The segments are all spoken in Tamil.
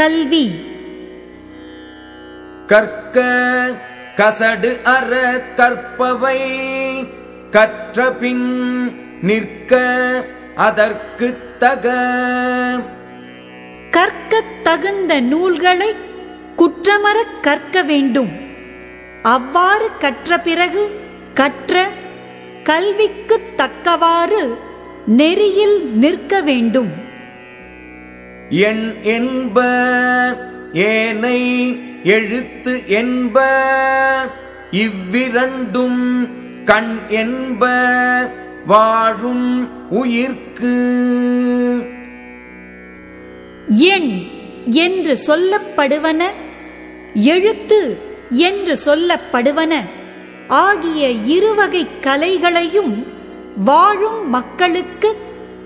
கல்வி. கற்க கசடு அற கற்பவை கற்றபின் நிற்க அதற்கு தக. கற்கத் தகுந்த நூல்களை குற்றமறக் கற்க வேண்டும். அவ்வாறு கற்ற பிறகு கற்ற கல்விக்குத் தக்கவாறு நெறியில் நிற்க வேண்டும். எண் என்ப ஏனை எழுத்து என்ப இவ்விரண்டும் கண் என்ப வாழும் உயிர்க்கு. எண் என்று சொல்லப்படுவன எழுத்து என்று சொல்லப்படுவன ஆகிய இருவகை கலைகளையும் வாழும் மக்களுக்கு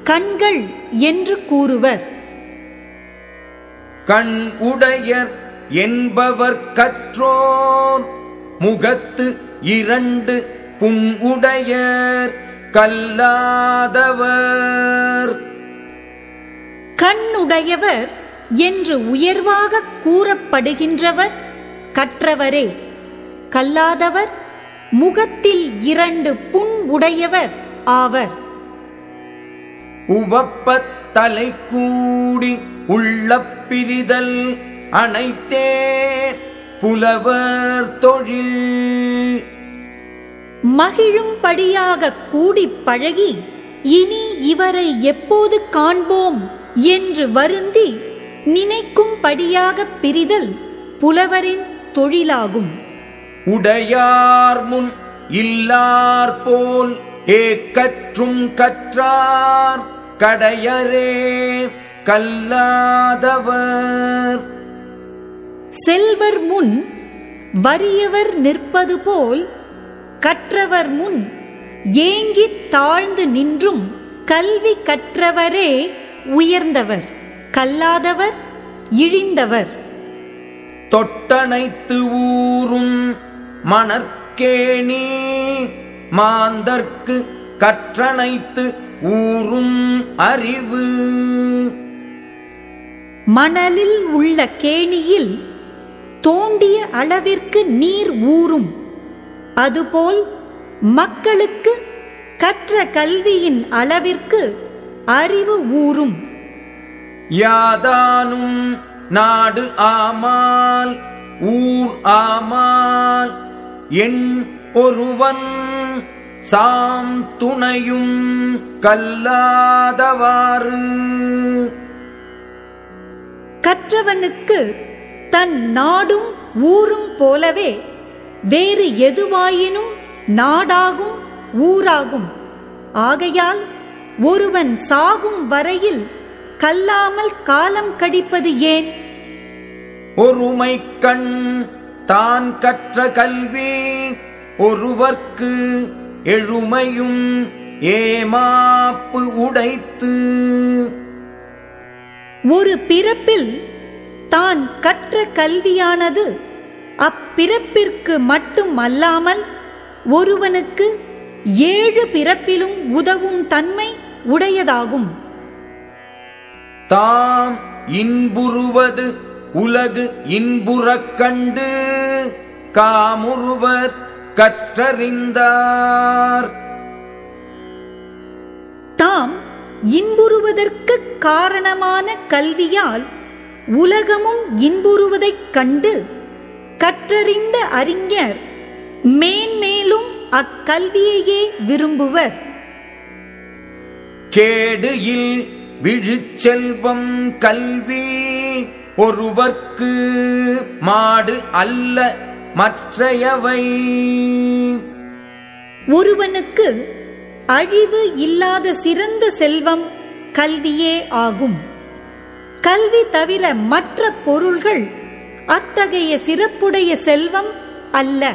கண்கள் என்று கூறுவர். கண் உடையர் என்பவர் கற்றோர். முகத்து இரண்டு புண் உடையர் கல்லாதவர். கண்ணுடையவர் என்று உயர்வாக கூறப்படுகின்றவர். கற்றவரே கல்லாதவர். முகத்தில் இரண்டு புண் உடையவர் ஆவர். உவப்பத் தலை கூடி உள்ள பிரிதல் அனைத்தே புலவர் தொழில். மகிழும்படியாக கூடிப் பழகி இனி இவரை எப்போது காண்போம் என்று வருந்தி நினைக்கும்படியாகப் பிரிதல் புலவரின் தொழிலாகும். உடையார் முன் இல்லார் போல் ஏக்கற்றும் கற்றார் கடையரே கல்லாதவர். செல்வர் முன் வறியவர் நிற்பது போல் கற்றவர் முன் ஏங்கித் தாழ்ந்து நின்றும் கல்வி கற்றவரே உயர்ந்தவர் கல்லாதவர் இழிந்தவர். தொட்டனைத்து ஊரும் மணற்கேணி மாந்தர்க்கு கற்றனைத்து ஊரும் அறிவு. மணலில் உள்ள கேணியில் தோண்டிய அளவிற்கு நீர் ஊறும். அதுபோல் மக்களுக்கு கற்ற கல்வியின் அளவிற்கு அறிவு ஊறும். யாதானும் நாடு ஆமால் ஊர் ஆமால் என் ஒருவன் சாம் துணையும் கல்லாதவாறு. கற்றவனுக்கு தன் நாடும் ஊரும் போலவே வேறு எதுவாயினும் நாடாகும் ஊராகும். ஆகையால் ஒருவன் சாகும் வரையில் கல்லாமல் காலம் கடிப்பது ஏன்? ஒருமை கண் தான் கற்ற கல்வி ஒருவர்க்கு எழுமையும் ஏமாப்பு உடைத்து ஒரு பிறப்பில் தான் கற்ற கல்வியானது அப்பிறப்பிற்கு மட்டும் அல்லாமல் ஒருவனுக்கு ஏழு பிறப்பிலும் உதவும் தன்மை உடையதாகும். தாம் இன்புறுவது உலகு இன்புறக் கண்டு காமுறுவர் கற்றறிந்தார். தாம் இன்புறுவதற்கு காரணமான கல்வியால் உலகமும் இன்புறுவதைக் கண்டு கற்றறிந்த அறிஞர் மேன்மேலும் அக்கல்வியையே விரும்புவர். கேடு இல் விழுச்செல்வம் கல்வி ஒருவர்க்கு மாடு அல்ல மற்றையவை. ஒருவனுக்கு அழிவு இல்லாத சிறந்த செல்வம் கல்வியே ஆகும். கல்வி தவிர மற்ற பொருள்கள் அத்தகைய சிறப்புடைய செல்வம் அல்ல.